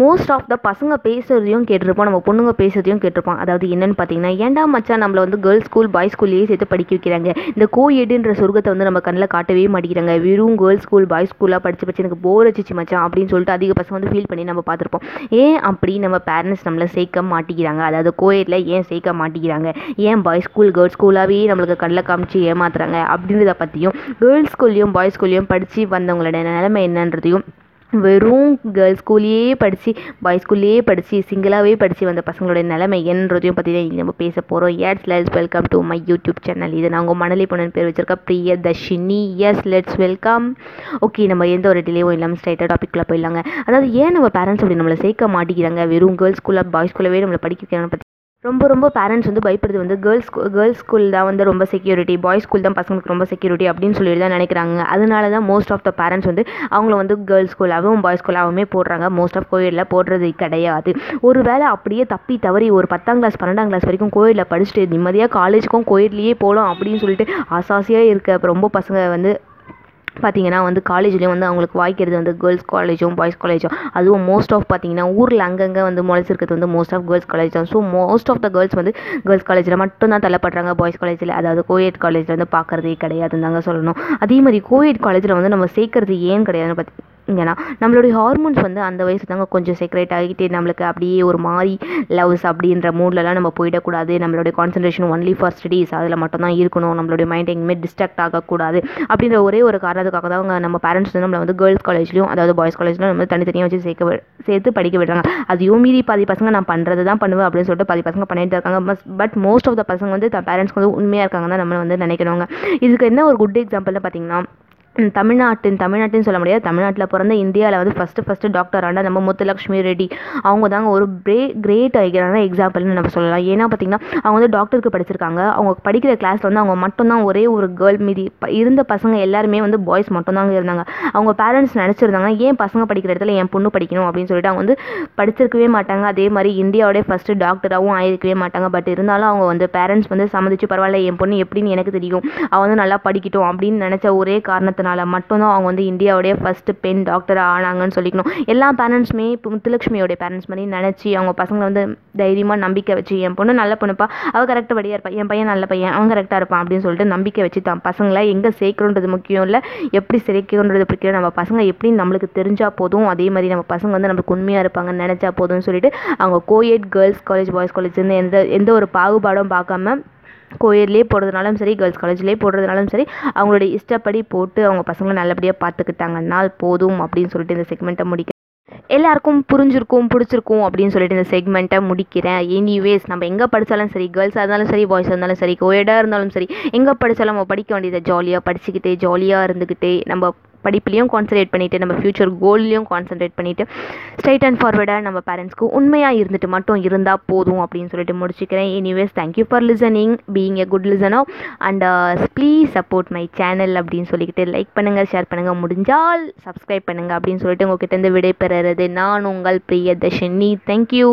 Most of த பசங்க பேசுகிறதையும் கேட்டிருப்போம். நம்ம பொண்ணுங்க பேசுகிறதையும் கேட்டிருப்போம். அதாவது என்னென்னு பார்த்தீங்கன்னா ஏன்டா மச்சான் நம்மளை வந்து கேர்ள்ஸ் ஸ்கூல் பாய்ஸ் ஸ்கூல்லேயே சேர்த்து படிக்க வைக்கிறாங்க? இந்த கோஎடுன்ற சொர்க்கத்தை வந்து நம்ம கண்ணில் காட்டவே மாட்டேங்கிறாங்க. வெறும் கேர்ள்ஸ் ஸ்கூல் பாய்ஸ் ஸ்கூலாக படித்து படிச்சு எனக்கு போர் அடிச்சிச்சு மச்சான் அப்படின்னு சொல்லிட்டு அதிக பசங்க வந்து ஃபீல் பண்ணி நம்ம பார்த்துருப்போம். ஏன் அப்படி நம்ம பேரண்ட்ஸ் நம்மளை சேர்க்க மாட்டேங்கிறாங்க? அதாவது கோஎட்டில் ஏன் சேர்க்க மாட்டேங்கிறாங்க? ஏன் பாய்ஸ் ஸ்கூல் கேர்ள்ஸ் ஸ்கூலாகவே நம்மளுக்கு கண்ணில் காமிச்சு ஏமாத்துறாங்க? அப்படின்றத பற்றியும் கேர்ள்ஸ் ஸ்கூல்லையும் பாய்ஸ் ஸ்கூல்லையும் படித்து வந்தவங்களோட நிலைமை என்னன்றதையும் வெறும் கேர்ள்ஸ் ஸ்கூல்லையே படித்து பாய்ஸ் ஸ்கூல்லையே படித்து சிங்கிளாகவே படித்து வந்த பசங்களோட நிலைமை என்னன்றதையும் பற்றி தான் நம்ம பேச போகிறோம் yes let's welcome to my YouTube channel இது நான் உங்கள் மணலி பொண்ணு பேர் வச்சிருக்க Priyadharshini yes let's welcome okay நம்ம எந்த ஒரு டிலேவும் இல்லாமல் ஸ்ட்ரைட்டாக டாப்பிக்குள்ளே போயிடலாங்க. அதாவது ஏன் நம்ம பேரண்ட்ஸ் அப்படி நம்மளை சேர்க்க மாட்டேங்கிறாங்க? வெறும் கேர்ள்ஸ் ஸ்கூலில் பாய்ஸ் ஸ்கூலவே நம்மளை படிக்க வைக்கிறாங்க பற்றி ரொம்ப ரொம்ப பேரண்ட்ஸ் வந்து பயப்படுறது வந்து கேர்ள்ஸ் கேர்ள்ஸ் ஸ்கூல் தான் வந்து ரொம்ப செக்யூரிட்டி பாய்ஸ் ஸ்கூல் தான் பசங்களுக்கு ரொம்ப செக்யூரிட்டி அப்படின்னு சொல்லிட்டு தான் நினைக்கிறாங்க. அதனால தான் மோஸ்ட் ஆஃப் த பேரண்ட்ஸ் வந்து அவங்கள வந்து கேர்ள்ஸ் ஸ்கூலாகவும் பாய்ஸ் ஸ்கூலாகவுமே போடுறாங்க. மோஸ்ட் ஆஃப் கோயிலில் போடுறது கிடையாது. ஒரு வேளை அப்படியே தப்பி தவறி ஒரு பத்தாம் கிளாஸ் பன்னெண்டாம் கிளாஸ் வரைக்கும் கோயிலில் படிச்சுட்டு நிம்மதியாக காலேஜுக்கும் கோயிட்லேயே போகலாம் அப்படின்னு சொல்லிட்டு ஆசாசியாக இருக்க ரொம்ப பசங்க வந்து பார்த்தீங்கன்னா வந்து காலேஜ்லேயும் வந்து அவங்களுக்கு வாய்க்கிறது வந்து கேர்ள்ஸ் காலேஜும் பாய்ஸ் காலேஜும் அதுவும் மோஸ்ட் ஆஃப் பார்த்தீங்கன்னா ஊரில் அங்கங்கே வந்து முளைச்சிருக்கிறது வந்து மோஸ்ட் ஆஃப் கேர்ள்ஸ் காலேஜ் தான். So most of the girls வந்து கேர்ள்ஸ் காலேஜில் மட்டும் தான் தள்ளப்படுறாங்க பாய்ஸ் காலேஜில் அதாவது கோயட் காலேஜில் வந்து பார்க்குறதே கிடையாதுன்னு தாங்க சொல்லணும். அதே மாதிரி கோயட் காலேஜில் வந்து நம்ம சேர்க்கறது ஏன் கிடையாதுன்னு பார்த்தி ஏன்னா நம்மளுடைய ஹார்மோன்ஸ் வந்து அந்த வயசு தாங்க கொஞ்சம் செக்ரேட் ஆகிட்டு நம்மளுக்கு அப்படியே ஒரு மாதிரி லவ்ஸ் அப்படின்ற மூட்லலாம் நம்ம போயிடக்கூடாது. நம்மளுடைய கான்சன்ட்ரேஷன் ஒன்லி ஃபார் ஸ்டடீஸ் அதில் மட்டும்தான் இருக்கணும். நம்மளுடைய மைண்ட் எங்கேயுமே டிஸ்ட்ராக்ட் ஆகக்கூடாது. அப்படின்ற ஒரே ஒரு காரணத்துக்காக தான் அவங்க நம்ம பேரண்ட்ஸ் வந்து நம்மளை வந்து கேர்ள்ஸ் காலேஜ்லையும் அதாவது பாய்ஸ் காலேஜ்லையும் நம்ம தனித்தனியாக வச்சு சேர்க்க சேர்த்து படிக்க விடுறாங்க. அதையும் மீறி பாதி பசங்க நான் பண்ணுறது தான் பண்ணுவேன் அப்படின்னு சொல்லிட்டு பாதி பசங்க பண்ணிட்டு தான் இருக்காங்க பட் மோஸ்ட் ஆஃப் த பசங்க வந்து த பேரண்ட்ஸ்க்கு வந்து உண்மையாக இருக்காங்க தான் நம்ம வந்து நினைக்கிறவங்க இதுக்கு என்ன ஒரு குட் எக்ஸாம்பிள்னு பார்த்தீங்கன்னா தமிழ்நாட்டின் தமிழ்நாட்டின்னு சொல்ல முடியாது. தமிழ்நாட்டில் பிறந்த இந்தியாவில் வந்து ஃபஸ்ட்டு ஃபஸ்ட்டு டாக்டர் ஆன நம்ம முத்துலக்ஷ்மி ரெட்டி. அவங்க தாங்க ஒரு பிரே கிரேட் ஆகிக்கிறான எக்ஸாம்பிள்னு நம்ம சொல்லலாம். ஏன்னா பார்த்தீங்கன்னா அவங்க வந்து டாக்டருக்கு படிச்சிருக்காங்க. அவங்க படிக்கிற கிளாஸில் வந்து அவங்க மட்டும்தான் ஒரே ஒரு கேர்ள் மீதி. இருந்த பசங்க எல்லாருமே வந்து பாய்ஸ் மட்டும்தாங்க இருந்தாங்க. அவங்க பேரண்ட்ஸ் நினச்சிருந்தாங்க ஏன் பசங்க படிக்கிற இடத்துல என் பொண்ணு படிக்கணும் அப்படின்னு சொல்லிட்டு அவங்க வந்து படிச்சிருக்கவே மாட்டாங்க. அதே மாதிரி இந்தியாவோடைய ஃபஸ்ட்டு டாக்டராகவும் ஆயிருக்கவே மாட்டாங்க. பட் இருந்தாலும் அவங்க வந்து பேரண்ட்ஸ் வந்து சம்மதிச்சு பரவாயில்ல என் பொண்ணு எப்படின்னு எனக்கு தெரியும். அவள் வந்து நல்லா படிக்கட்டும் அப்படின்னு நினச்ச ஒரே காரணத்தை காரணத்தினால மட்டும்தான் அவங்க வந்து இந்தியாவுடைய ஃபஸ்ட்டு பெண் டாக்டராக ஆனாங்கன்னு சொல்லிக்கணும். எல்லா பேரண்ட்ஸுமே இப்போ முத்துலட்சுமியோடைய பேரண்ட்ஸ் மாதிரி நினச்சி அவங்க பசங்களை வந்து தைரியமாக நம்பிக்கை வச்சு என் பொண்ணு நல்ல பொண்ணுப்பா அவள் கரெக்டாக வழியாக இருப்பாள் என் பையன் நல்ல பையன் அவன் கரெக்டாக இருப்பான் அப்படின்னு சொல்லிட்டு நம்பிக்கை வச்சு தான் பசங்களை எங்கே சேர்க்கணுன்றது முக்கியம் இல்லை எப்படி சேர்க்கணுன்றது முக்கியம் நம்ம பசங்க எப்படி நம்மளுக்கு தெரிஞ்சால் போதும் அதே மாதிரி நம்ம பசங்க வந்து நம்மளுக்கு உண்மையாக இருப்பாங்கன்னு நினச்சா போதும்னு சொல்லிட்டு அவங்க கோயட் கேர்ள்ஸ் காலேஜ் பாய்ஸ் காலேஜ்னு எந்த எந்த ஒரு பாகுபாடும் பார்க்காம கோயிலே போடுறதுனாலும் சரி கேர்ள்ஸ் காலேஜ்லேயே போடுறதுனாலும் சரி அவங்களுடைய இஷ்டப்படி போட்டு அவங்க பசங்களை நல்லபடியாக பார்த்துக்கிட்டாங்கன்னால் போதும் அப்படின்னு சொல்லிட்டு இந்த செக்மெண்ட்டை முடிக்க எல்லாருக்கும் புரிஞ்சிருக்கும் பிடிச்சிருக்கும் அப்படின்னு சொல்லிட்டு இந்த செக்மெண்ட்டை முடிக்கிறேன். எனிவேஸ் நம்ம எங்கே படித்தாலும் சரி கேர்ள்ஸாக இருந்தாலும் சரி பாய்ஸாக இருந்தாலும் சரி கோயடாக இருந்தாலும் சரி எங்கே படித்தாலும் நம்ம படிக்க வேண்டியதை ஜாலியாக படிச்சுக்கிட்டே ஜாலியாக இருந்துக்கிட்டே நம்ம படிப்புலேயும் கான்சன்ட்ரேட் பண்ணிவிட்டு நம்ம ஃப்யூச்சர் கோல்லையும் கான்சன்ட்ரேட் பண்ணிவிட்டு ஸ்ட்ரைட் அண்ட் ஃபார்வர்டாக நம்ம பேரண்ட்ஸ்க்கு உண்மையாக இருந்துட்டு மட்டும் இருந்தால் போதும் அப்படின்னு சொல்லிட்டு முடிச்சுக்கிறேன். Anyways thank you for listening being a good listener and please support my channel அப்படின்னு சொல்லிக்கிட்டு லைக் பண்ணுங்கள் ஷேர் பண்ணுங்கள் முடிஞ்சால் சப்ஸ்கிரைப் பண்ணுங்கள் அப்படின்னு சொல்லிட்டு உங்ககிட்ட இருந்து விடைபெறுறது நான் உங்கள் பிரியதர்ஷினி. தேங்க்யூ